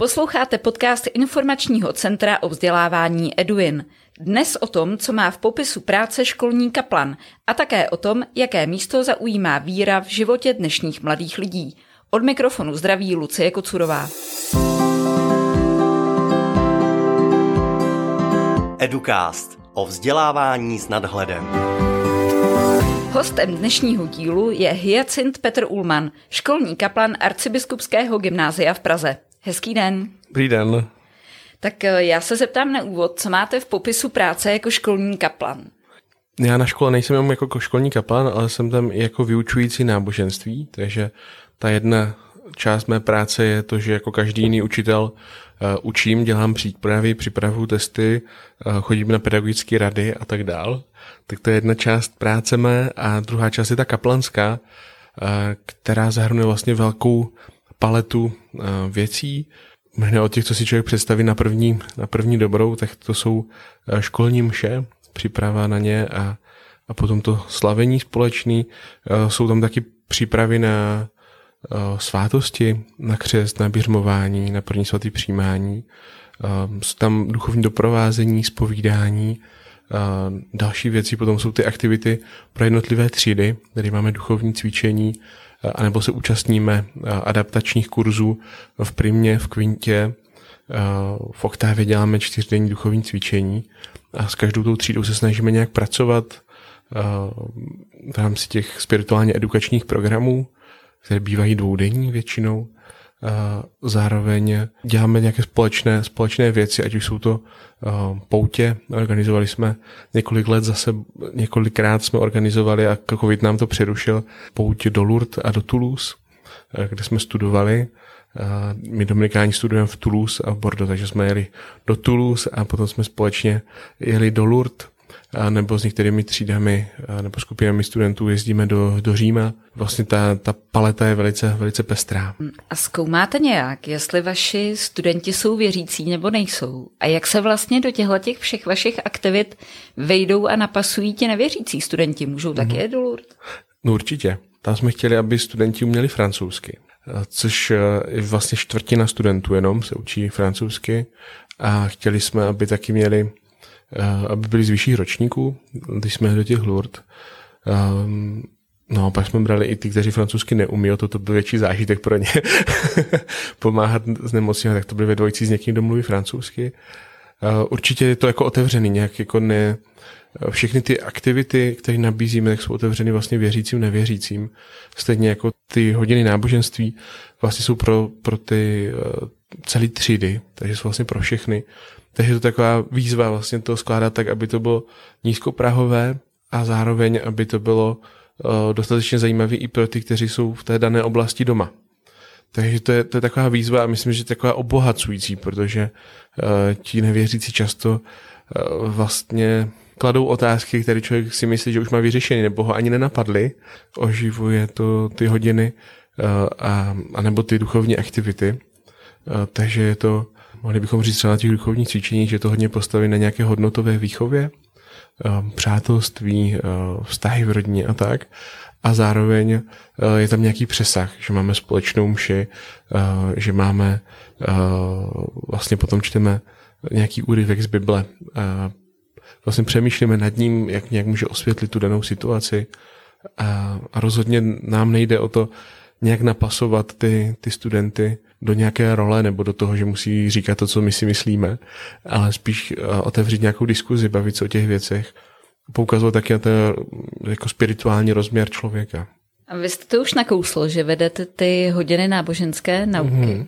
Posloucháte podcast Informačního centra o vzdělávání Eduin. Dnes o tom, co má v popisu práce školní kaplan a také o tom, jaké místo zaujímá víra v životě dnešních mladých lidí. Od mikrofonu zdraví Lucie Kocurová. Educast o vzdělávání s nadhledem. Hostem dnešního dílu je Hyacint Petr Ulman, školní kaplan arcibiskupského gymnázia v Praze. Hezký den. Dobrý den. Tak eh, já se zeptám na úvod, co máte v popisu práce jako školní kaplan? Já na škole nejsem jenom jako školní kaplan, ale jsem tam i jako vyučující náboženství, takže ta jedna část mé práce je to, že jako každý jiný učitel uh, učím, dělám přípravy, připravu testy, uh, chodím na pedagogické rady a tak dál. Tak to je jedna část práce mé a druhá část je ta kaplanská, uh, která zahrnuje vlastně velkou paletu uh, věcí. Možná od těch, co si člověk představí na první, na první dobrou, tak to jsou uh, školní mše, připrava na ně a, a potom to slavení společný. Uh, jsou tam taky přípravy na svátosti, na křest, na běžmování, na první svatý přijímání. Jsou tam duchovní doprovázení, spovídání, další věci, potom jsou ty aktivity pro jednotlivé třídy, tady máme duchovní cvičení, anebo se účastníme adaptačních kurzů v primě, v kvintě, v oktávě děláme čtyřdenní duchovní cvičení a s každou tou třídou se snažíme nějak pracovat v rámci těch spirituálně edukačních programů, které bývají dvoudenní většinou. Zároveň děláme nějaké společné, společné věci, ať už jsou to poutě. Organizovali jsme několik let zase, několikrát jsme organizovali a covid nám to přerušil pouť do Lourdes a do Toulouse, kde jsme studovali. My dominikáni studujeme v Toulouse a v Bordeaux, takže jsme jeli do Toulouse a potom jsme společně jeli do Lourdes nebo s některými třídami nebo skupinami studentů jezdíme do, do Říma. Vlastně ta, ta paleta je velice, velice pestrá. A zkoumáte nějak, jestli vaši studenti jsou věřící nebo nejsou? A jak se vlastně do těchto těch všech vašich aktivit vejdou a napasují ti nevěřící studenti? Můžou taky mm-hmm. do Lourdes? No určitě. Tam jsme chtěli, aby studenti uměli francouzsky což je vlastně čtvrtina studentů jenom se učí francouzsky a chtěli jsme, aby taky měli aby byli z vyšších ročníků, když jsme do těch Lourdes. Um, No, pak jsme brali i ty, kteří francouzsky neumí, to, to byl větší zážitek pro ně. Pomáhat s nemocnými, tak to byly ve dvojici s někým, kdo mluví francouzsky. Uh, určitě je to jako otevřený, nějak jako ne... Všechny ty aktivity, které nabízíme, tak jsou otevřeny vlastně věřícím, nevěřícím. Stejně jako ty hodiny náboženství vlastně jsou pro, pro ty celé třídy, takže jsou vlastně pro všechny. Takže je to taková výzva vlastně to skládat tak, aby to bylo nízkoprahové a zároveň, aby to bylo uh, dostatečně zajímavé i pro ty, kteří jsou v té dané oblasti doma. Takže to je, to je taková výzva a myslím, že taková obohacující, protože uh, ti nevěřící často uh, vlastně kladou otázky, které člověk si myslí, že už má vyřešený, nebo ho ani nenapadly. Oživuje to ty hodiny uh, a, a nebo ty duchovní aktivity. Takže je to mohli bychom říct třeba na těch duchovních cvičení, že to hodně postaví na nějaké hodnotové výchově, přátelství, vztahy v rodině a tak. A zároveň je tam nějaký přesah, že máme společnou mši, že máme, vlastně potom čteme nějaký úryvek z Bible, vlastně přemýšlíme nad ním, jak nějak může osvětlit tu danou situaci. A rozhodně nám nejde o to nějak napasovat ty, ty studenty do nějaké role nebo do toho, že musí říkat to, co my si myslíme, ale spíš eh, otevřít nějakou diskuzi, bavit se o těch věcech, poukazovat taky na ten jako spirituální rozměr člověka. A vy jste to už nakousl, že vedete ty hodiny náboženské nauky. Mm-hmm.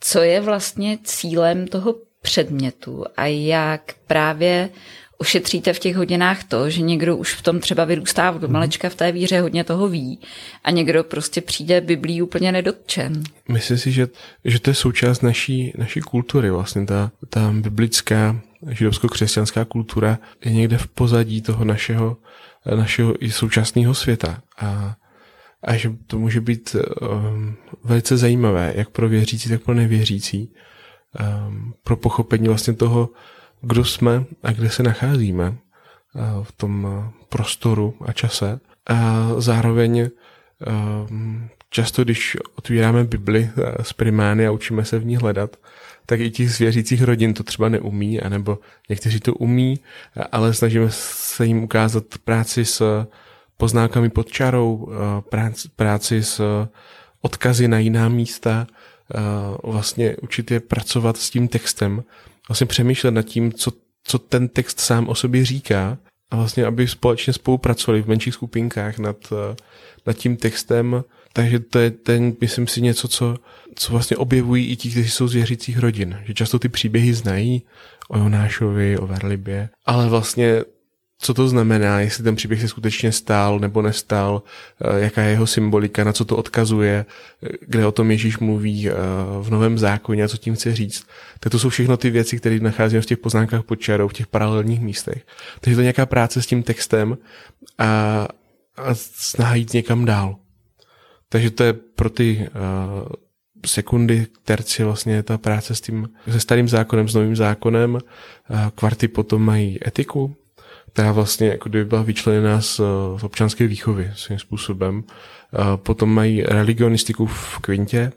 Co je vlastně cílem toho předmětu a jak právě ušetříte v těch hodinách to, že někdo už v tom třeba vyrůstá od malečka v té víře hodně toho ví a někdo prostě přijde Biblí úplně nedotčen. Myslím si, že, že to je součást naší, naší kultury, vlastně ta, ta biblická židovsko-křesťanská kultura je někde v pozadí toho našeho, našeho i současného světa. A, a že to může být um, velice zajímavé, jak pro věřící, tak pro nevěřící, um, pro pochopení vlastně toho, kdo jsme a kde se nacházíme eh, v tom eh, prostoru a čase. A zároveň eh, často, když otvíráme Bibli z primány a učíme se v ní hledat, tak i těch zvěřících rodin to třeba neumí, anebo někteří to umí, ale snažíme se jim ukázat práci s poznámkami pod čarou, práci, práci s odkazy na jiná místa, vlastně učit je pracovat s tím textem, vlastně přemýšlet nad tím, co, co ten text sám o sobě říká a vlastně, aby společně spolupracovali v menších skupinkách nad, nad tím textem, takže to je ten, myslím si, něco, co, co vlastně objevují i ti, kteří jsou z věřících rodin. Že často ty příběhy znají o Jonášovi, o Verlibě, ale vlastně co to znamená, jestli ten příběh se skutečně stál nebo nestál, eh, jaká je jeho symbolika, na co to odkazuje, eh, kde o tom Ježíš mluví eh, v Novém zákoně a co tím chce říct. Tak to jsou všechno ty věci, které nacházíme v těch poznámkách pod čarou, v těch paralelních místech. Takže to je nějaká práce s tím textem a, a snaha jít někam dál. Takže to je pro ty uh, sekundy, terci vlastně ta práce s tím, se starým zákonem, s novým zákonem. Uh, kvarty potom mají etiku, která vlastně jako kdyby byla vyčleněná z, z občanské výchovy svým způsobem. Potom mají religionistiku v kvintě,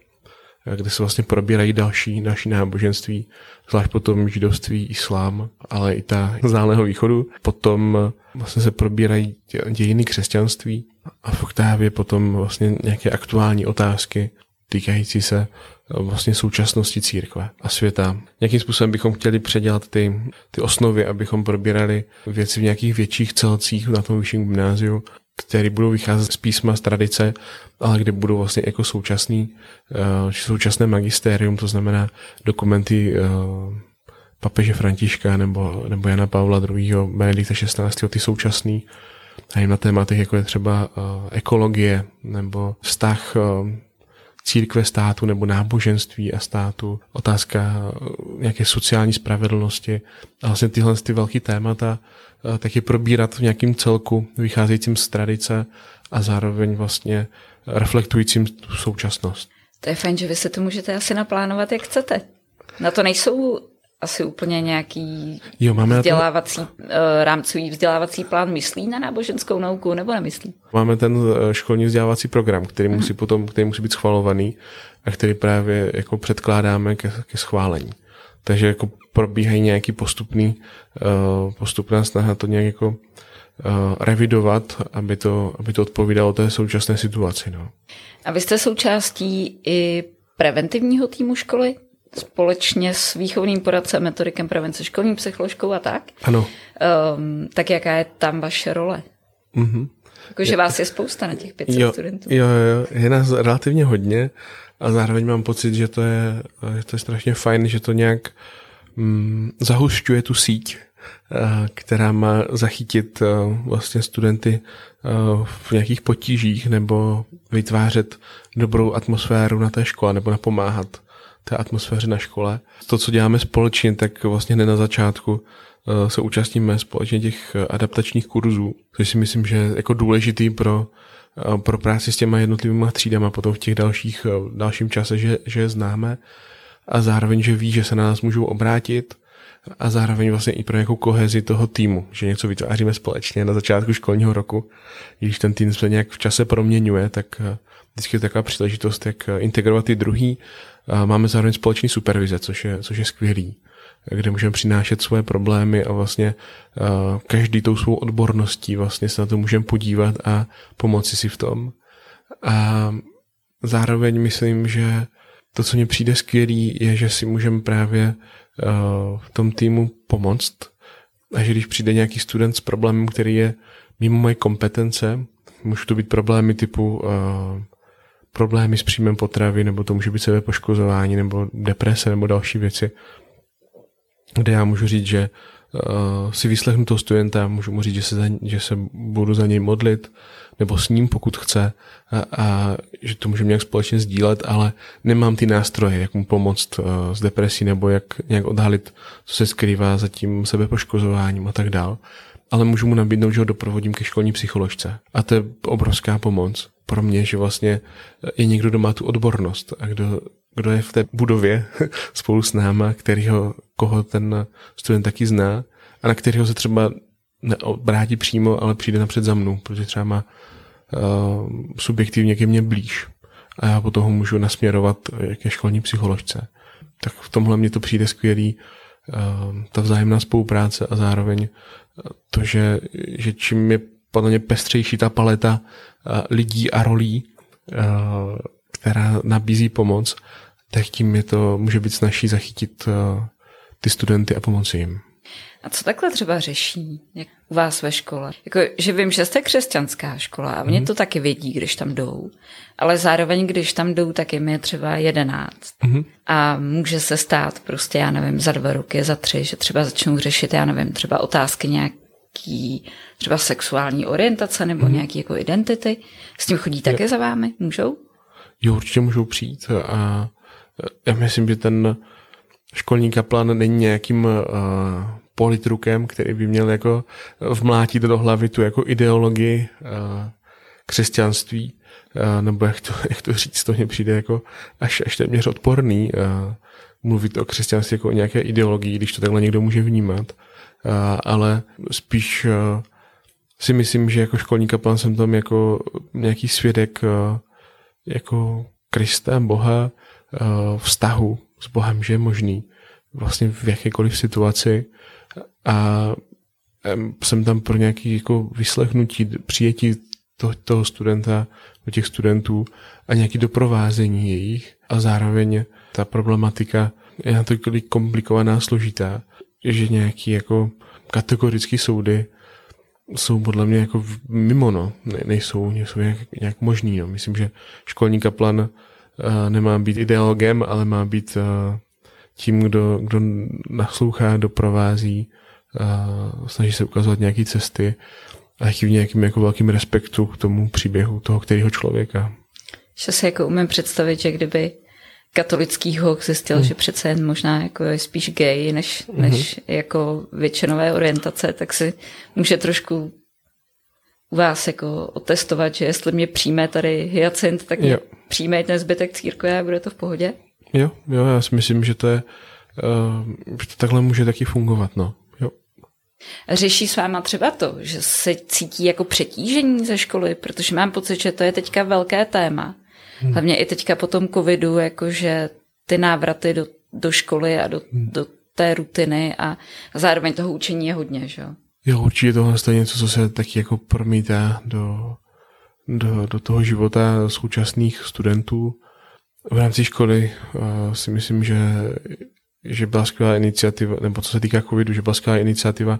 kde se vlastně probírají další, další náboženství, zvlášť potom židovství, islám, ale i ta z východu. Potom vlastně se probírají dějiny křesťanství a v oktávě potom vlastně nějaké aktuální otázky týkající se vlastně současnosti církve a světa. Nějakým způsobem bychom chtěli předělat ty, ty osnovy, abychom probírali věci v nějakých větších celcích na tom vyšším gymnáziu, které budou vycházet z písma, z tradice, ale kde budou vlastně jako současný, uh, současné magistérium, to znamená dokumenty uh, papeže Františka nebo, nebo Jana Pavla II. Benedikta 16. ty současný a na tématech, jako je třeba ekologie nebo vztah církve státu nebo náboženství a státu, otázka nějaké sociální spravedlnosti a vlastně tyhle ty velké témata tak je probírat v nějakém celku vycházejícím z tradice a zároveň vlastně reflektujícím tu současnost. To je fajn, že vy se to můžete asi naplánovat, jak chcete. Na to nejsou asi úplně nějaký jo, máme vzdělávací, to... Eh, rámcový vzdělávací plán myslí na náboženskou nauku nebo nemyslí? Máme ten eh, školní vzdělávací program, který musí potom, který musí být schvalovaný a který právě jako předkládáme ke, ke schválení. Takže jako probíhají nějaký postupný, uh, postupná snaha to nějak jako revidovat, aby to, aby to odpovídalo té současné situaci. No. A vy jste součástí i preventivního týmu školy? Společně s výchovným poradcem, metodikem prevence, školním psycholožkou a tak. Ano. Um, tak jaká je tam vaše role? Mm-hmm. Jakože vás je spousta na těch 500 jo, studentů. Jo, jo, je nás relativně hodně a zároveň mám pocit, že to je, že to je strašně fajn, že to nějak mm, zahušťuje tu síť, eh, která má zachytit eh, vlastně studenty eh, v nějakých potížích nebo vytvářet dobrou atmosféru na té škole nebo napomáhat té atmosféře na škole. To, co děláme společně, tak vlastně ne na začátku se účastníme společně těch adaptačních kurzů, což si myslím, že je jako důležitý pro, pro práci s těma jednotlivými třídama potom v těch dalších, dalším čase, že, že je známe a zároveň, že ví, že se na nás můžou obrátit a zároveň vlastně i pro nějakou kohezi toho týmu, že něco vytváříme společně na začátku školního roku. Když ten tým se nějak v čase proměňuje, tak eh, vždycky je taková příležitost, jak eh, integrovat ty druhý. Máme zároveň společný supervize, což je, což je skvělý kde můžeme přinášet svoje problémy a vlastně uh, každý tou svou odborností vlastně se na to můžeme podívat a pomoci si v tom. A zároveň myslím, že to, co mi přijde skvělý, je, že si můžeme právě uh, v tom týmu pomoct a že když přijde nějaký student s problémem, který je mimo moje kompetence, můžou to být problémy typu uh, problémy s příjmem potravy, nebo to může být sebepoškozování, nebo deprese, nebo další věci, kde já můžu říct, že uh, si vyslechnu toho studenta, můžu mu říct, že se, za, že se budu za něj modlit, nebo s ním, pokud chce, a, a že to můžeme nějak společně sdílet, ale nemám ty nástroje, jak mu pomoct uh, s depresí, nebo jak nějak odhalit, co se skrývá za tím sebepoškozováním a tak dál. Ale můžu mu nabídnout, že ho doprovodím ke školní psycholožce. A to je obrovská pomoc pro mě, že vlastně je někdo, kdo má tu odbornost a kdo, kdo je v té budově spolu s náma, kterýho, koho ten student taky zná a na kterého se třeba neobrátí přímo, ale přijde napřed za mnou, protože třeba má uh, subjektivně ke mně blíž. a já potom ho můžu nasměrovat ke školní psycholožce. Tak v tomhle mě to přijde skvělý, ta vzájemná spolupráce a zároveň to, že, že čím je podle mě pestřejší ta paleta lidí a rolí, která nabízí pomoc, tak tím je to může být snažší zachytit ty studenty a pomoci jim. A co takhle třeba řeší jak u vás ve škole? Jako, že vím, že jste křesťanská škola a oni mm. to taky vědí, když tam jdou. Ale zároveň, když tam jdou, tak jim je třeba jedenáct. Mm. A může se stát prostě, já nevím, za dva roky, za tři, že třeba začnou řešit, já nevím, třeba otázky nějaký třeba sexuální orientace nebo mm. nějaký jako identity. S tím chodí také za vámi? Můžou? Jo, určitě můžou přijít a já myslím, že ten školní kaplan není nějakým uh, politrukem, který by měl jako vmlátit do hlavy tu jako ideologii uh, křesťanství, uh, nebo jak to, jak to říct, to mně přijde jako až, až téměř odporný uh, mluvit o křesťanství jako o nějaké ideologii, když to takhle někdo může vnímat. Uh, ale spíš uh, si myslím, že jako školní kaplan jsem tam jako nějaký svědek uh, jako Krista, Boha, vztahu s Bohem, že je možný vlastně v jakékoliv situaci. A jsem tam pro nějaký jako vyslechnutí, přijetí toho, studenta, těch studentů a nějaký doprovázení jejich. A zároveň ta problematika je na to komplikovaná, složitá, že nějaký jako kategorický soudy jsou podle mě jako mimo, no. Ne, nejsou, nejsou nějak, nějak možný, no. Myslím, že školní kaplan uh, nemá být ideologem, ale má být uh, tím, kdo, kdo naslouchá, doprovází, uh, snaží se ukazovat nějaké cesty a v nějakým jako velkým respektu k tomu příběhu toho kterého člověka. Že si jako umím představit, že kdyby katolický hoch zjistil, hmm. že přece jen možná jako je spíš gay, než, hmm. než jako většinové orientace, tak si může trošku u vás jako otestovat, že jestli mě přijme tady hyacint, tak mě přijme ten zbytek církve a bude to v pohodě? Jo, jo, já si myslím, že to je, uh, že to takhle může taky fungovat, no. Jo. Řeší s váma třeba to, že se cítí jako přetížení ze školy, protože mám pocit, že to je teďka velké téma. Hmm. Hlavně i teďka po tom covidu, jakože ty návraty do, do školy a do, hmm. do té rutiny a zároveň toho učení je hodně, že jo? Jo, určitě tohle je něco, co se taky jako promítá do, do, do toho života současných studentů. V rámci školy uh, si myslím, že, že byla skvělá iniciativa, nebo co se týká covidu, že byla skvělá iniciativa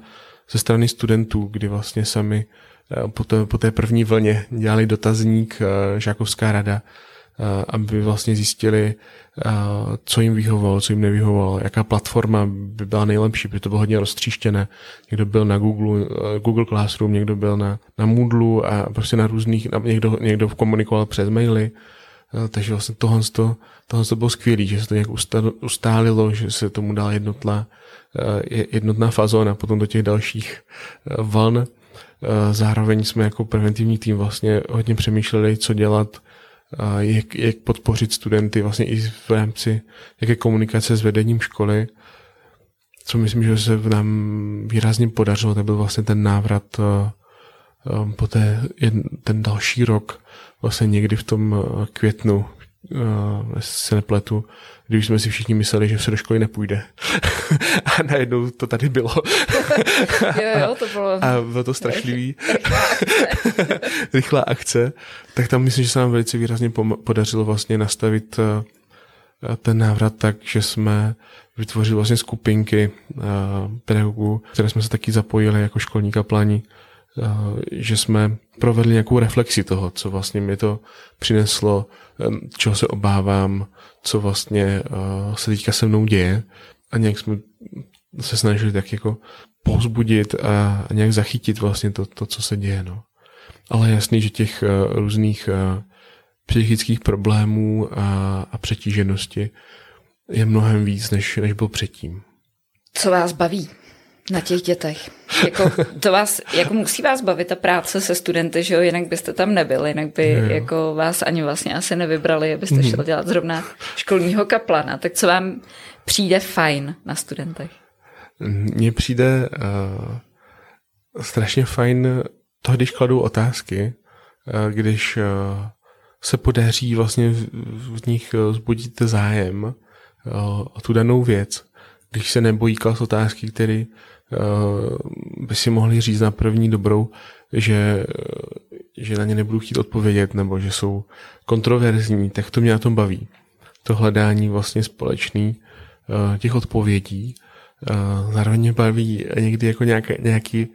ze strany studentů, kdy vlastně sami uh, po, té, po té první vlně dělali dotazník uh, Žákovská rada, aby vlastně zjistili, co jim vyhovovalo, co jim nevyhovovalo, jaká platforma by byla nejlepší, protože to bylo hodně roztříštěné. Někdo byl na Google, Google Classroom, někdo byl na, na Moodlu a prostě na různých, někdo, někdo komunikoval přes maily, takže vlastně tohle, to, tohle to bylo skvělé, že se to nějak ustálilo, že se tomu dala jednotná, jednotná fazona potom do těch dalších vln. Zároveň jsme jako preventivní tým vlastně hodně přemýšleli, co dělat, jak, jak podpořit studenty vlastně i v rámci jaké komunikace s vedením školy, co myslím, že se v nám výrazně podařilo, to byl vlastně ten návrat po té, ten další rok, vlastně někdy v tom květnu, se nepletu, když jsme si všichni mysleli, že se do školy nepůjde. a najednou to tady bylo. jo, jo, to bylo. A bylo to strašlivý. Rychlá akce. Tak tam myslím, že se nám velice výrazně podařilo vlastně nastavit eh, ten návrat tak, že jsme vytvořili vlastně skupinky eh, pedagogů, které jsme se taky zapojili jako školní kaplani, eh, že jsme provedli nějakou reflexi toho, co vlastně mi to přineslo, čeho se obávám, co vlastně se teďka se mnou děje a nějak jsme se snažili tak jako povzbudit a, nějak zachytit vlastně to, to, co se děje. No. Ale jasný, že těch různých psychických problémů a, a přetíženosti je mnohem víc, než, než byl předtím. Co vás baví? Na těch dětech. Jako, to vás, jako musí vás bavit ta práce se studenty, že jo, jinak byste tam nebyli, jinak by jo. jako vás ani vlastně asi nevybrali, abyste mm. šel dělat zrovna školního kaplana. Tak co vám přijde fajn na studentech? Mně přijde uh, strašně fajn to, když kladou otázky, uh, když uh, se podaří vlastně v, v nich zbudit zájem o tu danou věc, když se nebojí klas otázky, které by si mohli říct na první dobrou, že, že na ně nebudu chtít odpovědět nebo že jsou kontroverzní, tak to mě na tom baví. To hledání vlastně společný těch odpovědí zároveň mě baví někdy jako nějaké, nějaký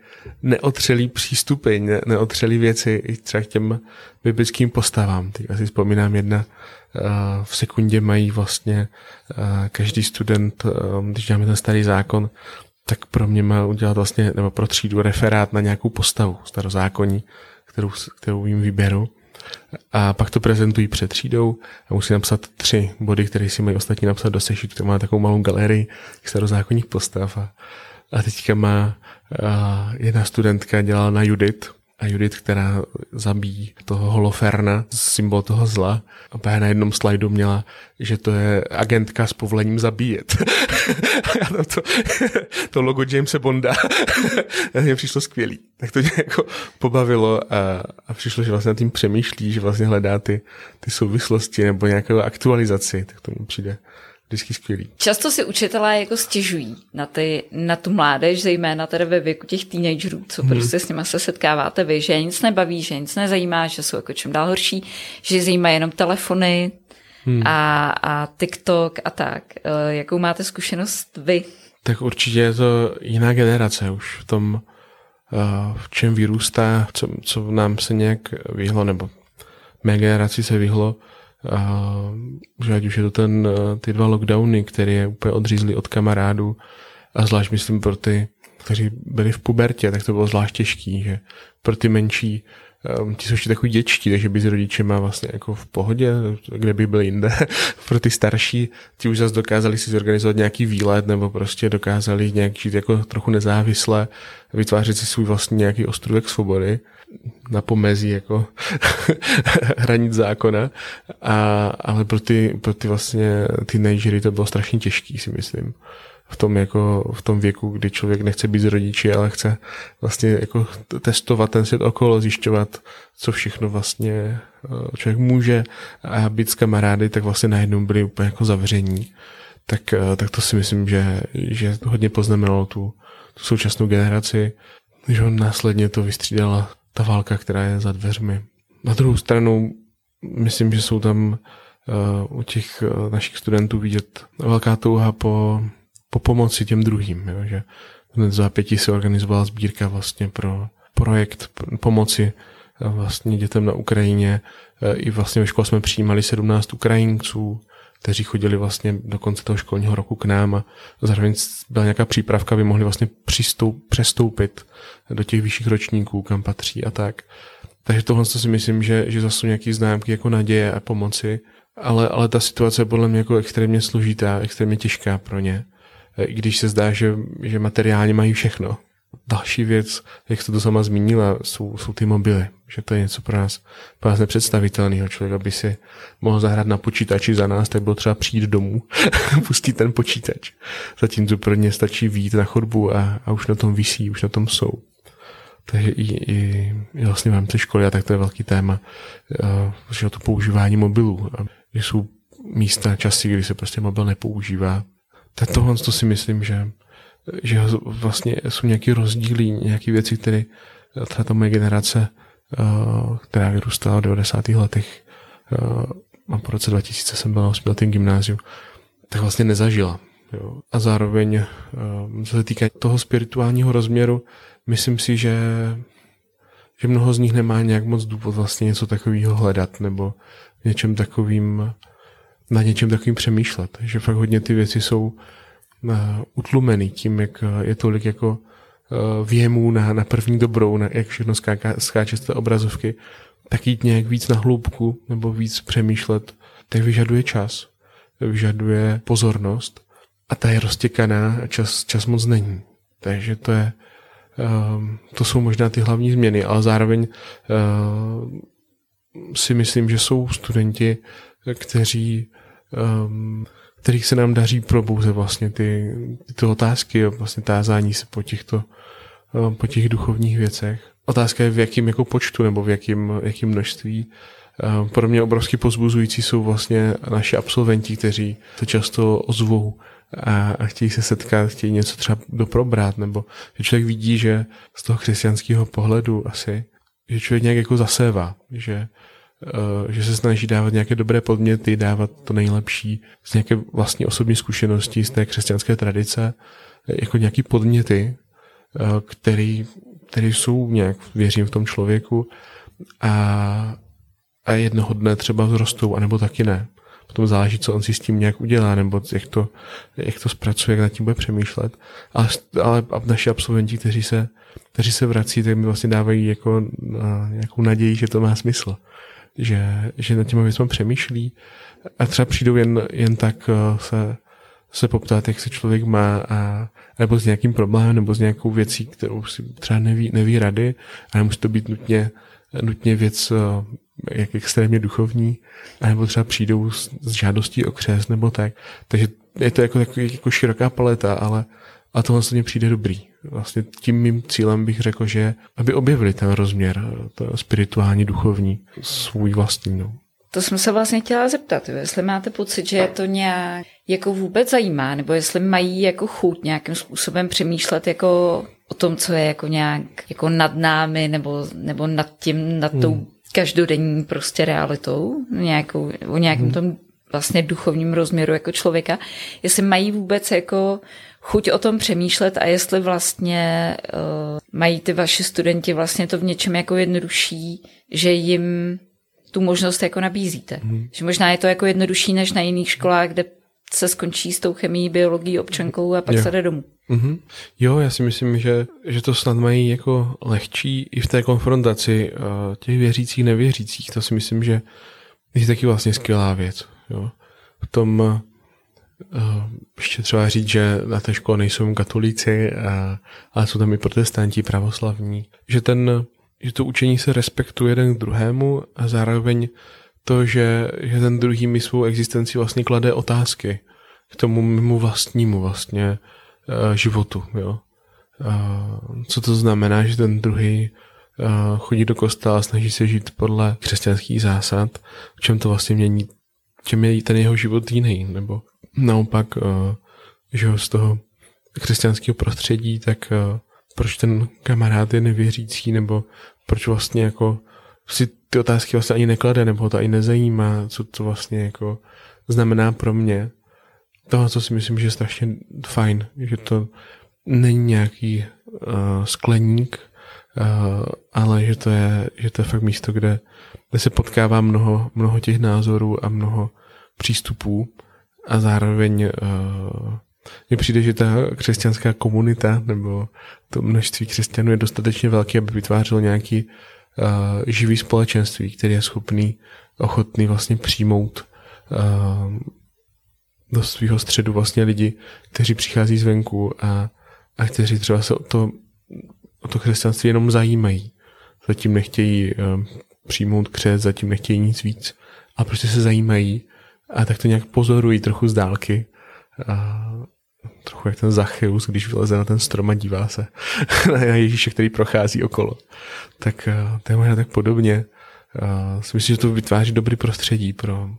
neotřelý přístupy, ne, neotřelý věci i třeba k těm biblickým postavám. Teď asi vzpomínám jedna, v sekundě mají vlastně každý student, když děláme ten starý zákon, tak pro mě má udělat vlastně, nebo pro třídu referát na nějakou postavu starozákonní, kterou, kterou jim vyberu a pak to prezentují před třídou a musí napsat tři body, které si mají ostatní napsat do sešitu. To má takovou malou galerii starozákonních postav a, a teďka má a jedna studentka dělala na Judit, a Judith, která zabíjí toho Holoferna, symbol toho zla. A právě na jednom slajdu měla, že to je agentka s povolením zabíjet. a to, to logo Jamesa Bonda. mě přišlo skvělý. Tak to mě jako pobavilo a, a přišlo, že vlastně nad tím přemýšlí, že vlastně hledá ty, ty souvislosti nebo nějakou aktualizaci. Tak to mi přijde vždycky skvělý. Často si učitelé jako stěžují na, ty, na tu mládež, zejména tedy ve věku těch teenagerů, co hmm. prostě s nimi se setkáváte vy, že nic nebaví, že nic nezajímá, že jsou jako čím dál horší, že zajímají jenom telefony hmm. a, a TikTok a tak. E, jakou máte zkušenost vy? Tak určitě je to jiná generace už v tom, e, v čem vyrůstá, co, co nám se nějak vyhlo, nebo mé generaci se vyhlo, a, že ať už je to ten, eh, ty dva lockdowny, které je úplně odřízly od kamarádů a zvlášť myslím pro ty, kteří byli v pubertě, tak to bylo zvlášť těžký, že pro ty menší um, ti jsou ještě takový děčtí, takže by s rodičema vlastně jako v pohodě, kde by byli jinde. Pro ty starší, ti už zase dokázali si zorganizovat nějaký výlet nebo prostě dokázali nějak žít jako trochu nezávisle, vytvářet si svůj vlastní nějaký ostrůvek svobody na pomezí jako hranic zákona, a, ale pro ty, pro ty vlastně teenagery to bylo strašně těžký, si myslím v tom, jako, v tom věku, kdy člověk nechce být s rodiči, ale chce vlastně jako testovat ten svět okolo, zjišťovat, co všechno vlastně eh, člověk může a být s kamarády, tak vlastně najednou byli úplně jako zavření. Tak, eh, tak to si myslím, že, že hodně poznamenalo tu, tu současnou generaci, že on následně to vystřídala ta válka, která je za dveřmi. Na druhou stranu, myslím, že jsou tam uh, u těch uh, našich studentů vidět velká touha po po pomoci těm druhým, jo, že hned za pěti se organizovala sbírka vlastně pro projekt pomoci eh, vlastně dětem na Ukrajině. Eh, I vlastně ve škole jsme přijímali 17 Ukrajinců, kteří chodili vlastně do konce toho školního roku k nám a zároveň byla nějaká přípravka, aby mohli vlastně přistoup, přestoupit do těch vyšších ročníků, kam patří a tak. Takže tohle si myslím, že, že zase jsou nějaký známky jako naděje a pomoci, ale, ale ta situace je podle mě jako extrémně složitá, extrémně těžká pro ně i když se zdá, že, že materiálně mají všechno. Další věc, jak jste to sama zmínila, jsou, jsou ty mobily. Že to je něco pro nás, pro nás nepředstavitelného. Člověk, aby si mohl zahrát na počítači za nás, tak bylo třeba přijít domů, pustit ten počítač. Zatímco pro ně stačí výjít na chodbu a, a už na tom visí, už na tom jsou. Takže i, i, i vlastně v rámci školy, a tak to je velký téma, uh, že to používání mobilů. A jsou místa, časy, kdy se prostě mobil nepoužívá, tak tohle to si myslím, že, že vlastně jsou nějaký rozdíly, nějaké věci, které ta, ta moje generace, uh, která vyrůstala v 90. letech uh, a po roce 2000 jsem byl na osmiletém gymnáziu, tak vlastně nezažila. Jo. A zároveň, uh, co se týká toho spirituálního rozměru, myslím si, že, že mnoho z nich nemá nějak moc důvod vlastně něco takového hledat nebo něčem takovým na něčem takovým přemýšlet. Že fakt hodně ty věci jsou utlumený tím, jak uh, je tolik jako uh, věmů na, na první dobrou, na, jak všechno skáká, skáče z té obrazovky, tak jít nějak víc na hloubku nebo víc přemýšlet, tak vyžaduje čas, vyžaduje pozornost a ta je roztěkaná a čas, čas moc není. Takže to je, um, to jsou možná ty hlavní změny, ale zároveň uh, si myslím, že jsou studenti, kteří, um, kterých se nám daří probouzet vlastně ty, ty otázky, vlastně tázání se po těchto, um, po těch duchovních věcech. Otázka je v jakém jako počtu nebo v jakém, jakém množství pro mě obrovsky pozbuzující jsou vlastně naši absolventi, kteří se často ozvou a, a chtějí se setkat, chtějí něco třeba doprobrat, nebo že člověk vidí, že z toho křesťanského pohledu asi, že člověk nějak jako zasévá, že, že se snaží dávat nějaké dobré podměty, dávat to nejlepší z nějaké vlastní osobní zkušenosti, z té křesťanské tradice, jako nějaký podměty, uh, který, který jsou nějak, věřím v tom člověku a, a jednoho dne třeba vzrostou, anebo taky ne. Potom záleží, co on si s tím nějak udělá, nebo jak to, jak to zpracuje, jak nad tím bude přemýšlet. Ale, ale naši absolventi, kteří se, kteří se vrací, tak mi vlastně dávají jako nějakou naději, že to má smysl. Že, že nad těma věcmi přemýšlí. A třeba přijdou jen, jen tak eh, se, se poptat, jak se člověk má a, nebo s nějakým problémem, nebo s nějakou věcí, kterou si třeba neví, neví rady. A nemusí to být nutně, nutně věc eh, jak extrémně duchovní, nebo třeba přijdou s, s žádostí o křest nebo tak. Takže je to jako, jako, jako široká paleta, ale a tohle se mně přijde dobrý. Vlastně tím mým cílem bych řekl, že aby objevili ten rozměr to spirituální, duchovní, svůj vlastní. No. To jsem se vlastně chtěla zeptat, jestli máte pocit, že je to nějak jako vůbec zajímá, nebo jestli mají jako chuť nějakým způsobem přemýšlet jako o tom, co je jako nějak jako nad námi, nebo, nebo nad tím, nad tou hmm každodenní prostě realitou, nějakou, o nějakém hmm. tom vlastně duchovním rozměru jako člověka, jestli mají vůbec jako chuť o tom přemýšlet a jestli vlastně uh, mají ty vaši studenti vlastně to v něčem jako jednodušší, že jim tu možnost jako nabízíte. Hmm. Že možná je to jako jednodušší než na jiných školách, kde se skončí s tou chemií, biologií, občankou a pak jo. se jde domů. Mm-hmm. Jo, já si myslím, že, že to snad mají jako lehčí i v té konfrontaci uh, těch věřících, nevěřících. To si myslím, že je taky vlastně skvělá věc. Jo. V tom uh, ještě třeba říct, že na té škole nejsou katolíci, uh, ale jsou tam i protestanti, pravoslavní. Že, ten, že to učení se respektuje jeden k druhému a zároveň to, že, že ten druhý mi svou existenci vlastně klade otázky k tomu mému vlastnímu vlastně uh, životu, jo. Uh, co to znamená, že ten druhý uh, chodí do kostela a snaží se žít podle křesťanských zásad, v čem to vlastně mění, čem je ten jeho život jiný, nebo naopak, uh, že ho z toho křesťanského prostředí, tak uh, proč ten kamarád je nevěřící, nebo proč vlastně jako si ty otázky vlastně ani neklade, nebo to ani nezajímá, co to vlastně jako znamená pro mě. Toho, co si myslím, že je strašně fajn, že to není nějaký uh, skleník, uh, ale že to, je, že to je fakt místo, kde, kde se potkává mnoho, mnoho těch názorů a mnoho přístupů a zároveň uh, mně přijde, že ta křesťanská komunita nebo to množství křesťanů je dostatečně velké, aby vytvářelo nějaký uh, živý společenství, který je schopný, ochotný vlastně přijmout uh, do svého středu vlastně lidi, kteří přichází zvenku a, a kteří třeba se o to, o to křesťanství jenom zajímají. Zatím nechtějí uh, přijmout křes, zatím nechtějí nic víc, a prostě se zajímají a tak to nějak pozorují trochu z dálky. A trochu jak ten Zachyus, když vyleze na ten strom a dívá se na Ježíše, který prochází okolo. Tak eh, to je možná tak podobně. Uh, si myslím, že to vytváří dobrý prostředí pro,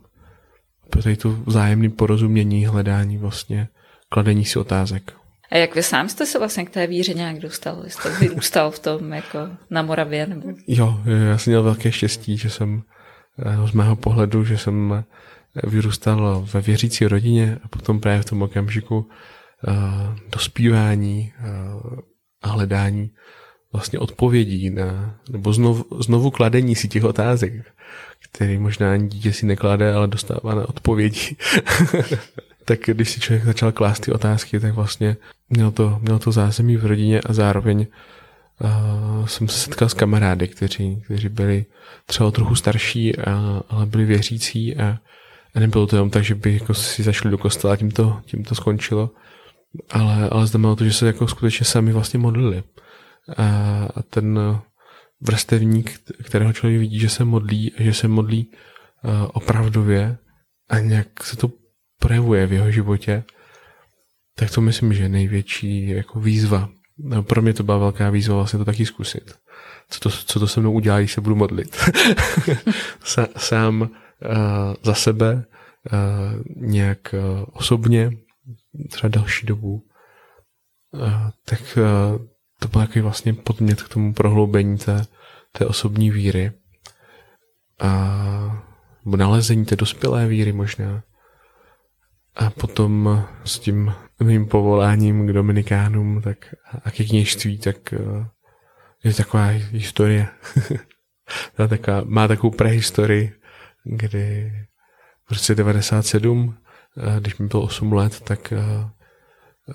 pro tady to vzájemné porozumění, hledání vlastně, kladení si otázek. A jak vy sám jste se vlastně k té víře nějak dostal? Jste vyrůstal v tom jako na Moravě? Nebo? Jo, já jsem měl velké štěstí, že jsem eh, z mého pohledu, že jsem vyrůstal ve věřící rodině a potom právě v tom okamžiku uh, dospívání a hledání vlastně odpovědí na, nebo znovu, znovu kladení si těch otázek, který možná ani dítě si neklade, ale dostává na odpovědi. tak když si člověk začal klást ty otázky, tak vlastně měl to, měl to zázemí v rodině a zároveň uh, jsem se setkal s kamarády, kteří, kteří byli třeba trochu starší, a, ale byli věřící a, a nebylo to jenom tak, že by jako si zašli do kostela a tím to, tím to skončilo, ale, ale znamenalo to, že se jako skutečně sami vlastně modlili. A, a ten vrstevník, kterého člověk vidí, že se modlí, že se modlí uh, opravdově a nějak se to projevuje v jeho životě, tak to myslím, že je největší jako výzva no, pro mě to byla velká výzva vlastně to taky zkusit. Co to, co to se mnou udělá, když se budu modlit. Sám uh, za sebe, uh, nějak osobně, třeba další dobu, tak to byl takový vlastně podmět k tomu prohloubení té, té osobní víry a nalezení té dospělé víry možná. A potom s tím mým povoláním k Dominikánům tak, a ke kněžství, tak eh, je taková historie. taková, má takovou prehistorii, kdy v roce 97, eh, když mi bylo 8 let, tak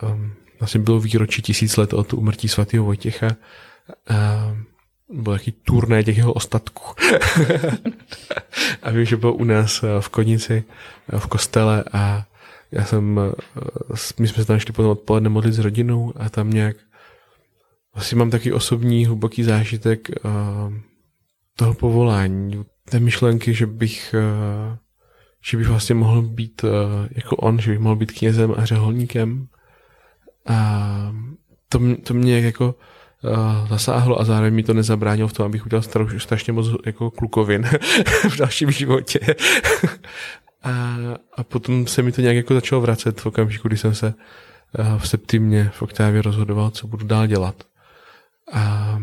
um, vlastně bylo výročí tisíc let od umrtí svatého Vojtěcha. Um, byl jaký turné těch jeho ostatků. a vím, že byl u nás v Konici, v kostele a já jsem, eh, my jsme se tam šli potom odpoledne modlit s rodinou a tam nějak vlastně mám taky osobní hluboký zážitek uh, toho povolání, té myšlenky, že bych že bych vlastně mohl být jako on, že bych mohl být knězem a řeholníkem a to, to mě jako uh, zasáhlo a zároveň mi to nezabránilo v tom, abych udělal strašně moc jako klukovin v dalším životě. A, a potom se mi to nějak jako začalo vracet v okamžiku, kdy jsem se eh, v septimě v Oktávě rozhodoval, co budu dál dělat. A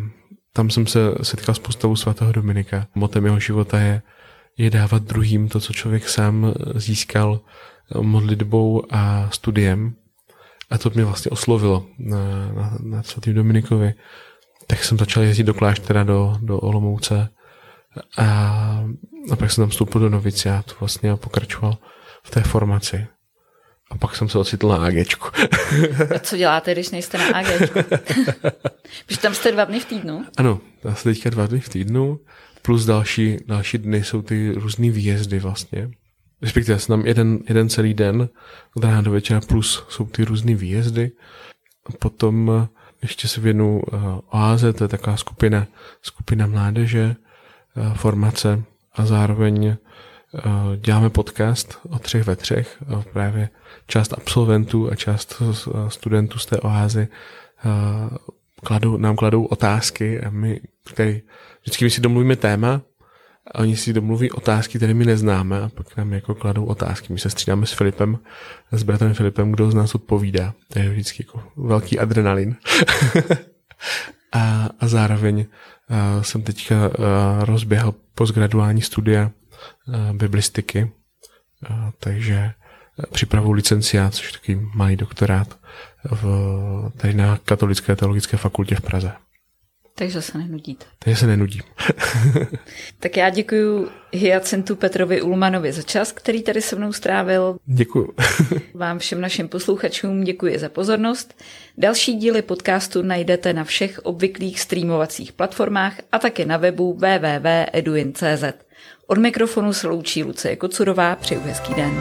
tam jsem se setkal s postavou svatého Dominika. Motem jeho života je, je dávat druhým to, co člověk sám získal modlitbou a studiem. A to mě vlastně oslovilo na, na, na svatým Dominikovi. Tak jsem začal jezdit do kláštera do, do Olomouce a, a pak jsem tam vstoupil do noviciátu vlastně a pokračoval v té formaci. A pak jsem se ocitl na AGčku. a co děláte, když nejste na AGčku? Protože tam jste dva dny v týdnu? Ano, já jsem teďka dva dny v týdnu, plus další, další dny jsou ty různé výjezdy vlastně. Respektive jsem tam jeden, jeden celý den, od rána do večera, plus jsou ty různé výjezdy. Potom ještě se věnu uh, oáze, to je taková skupina, skupina mládeže, Eh, formace a zároveň eh, děláme podcast o třech ve třech. Eh, právě část absolventů a část studentů z té oázy kladou, nám kladou otázky a my, který, vždycky my si domluvíme téma a oni si domluví otázky, které my neznáme a pak nám jako kladou otázky. My se střídáme s Filipem, s bratrem Filipem, kdo z nás odpovídá. To je vždycky jako velký adrenalin. a, a zároveň a jsem teďka rozběhl postgraduální studia biblistiky, a, takže připravu licenciát, což je takový malý doktorát v, tady na Katolické teologické fakultě v Praze. Takže se nenudíte. Takže se nenudím. tak já děkuji Hyacintu Petrovi Ulmanovi za čas, který tady se mnou strávil. Děkuji. Vám všem našim posluchačům děkuji za pozornost. Další díly podcastu najdete na všech obvyklých streamovacích platformách a také na webu www.eduin.cz. Od mikrofonu se loučí Lucie Kocurová, přeju hezký den.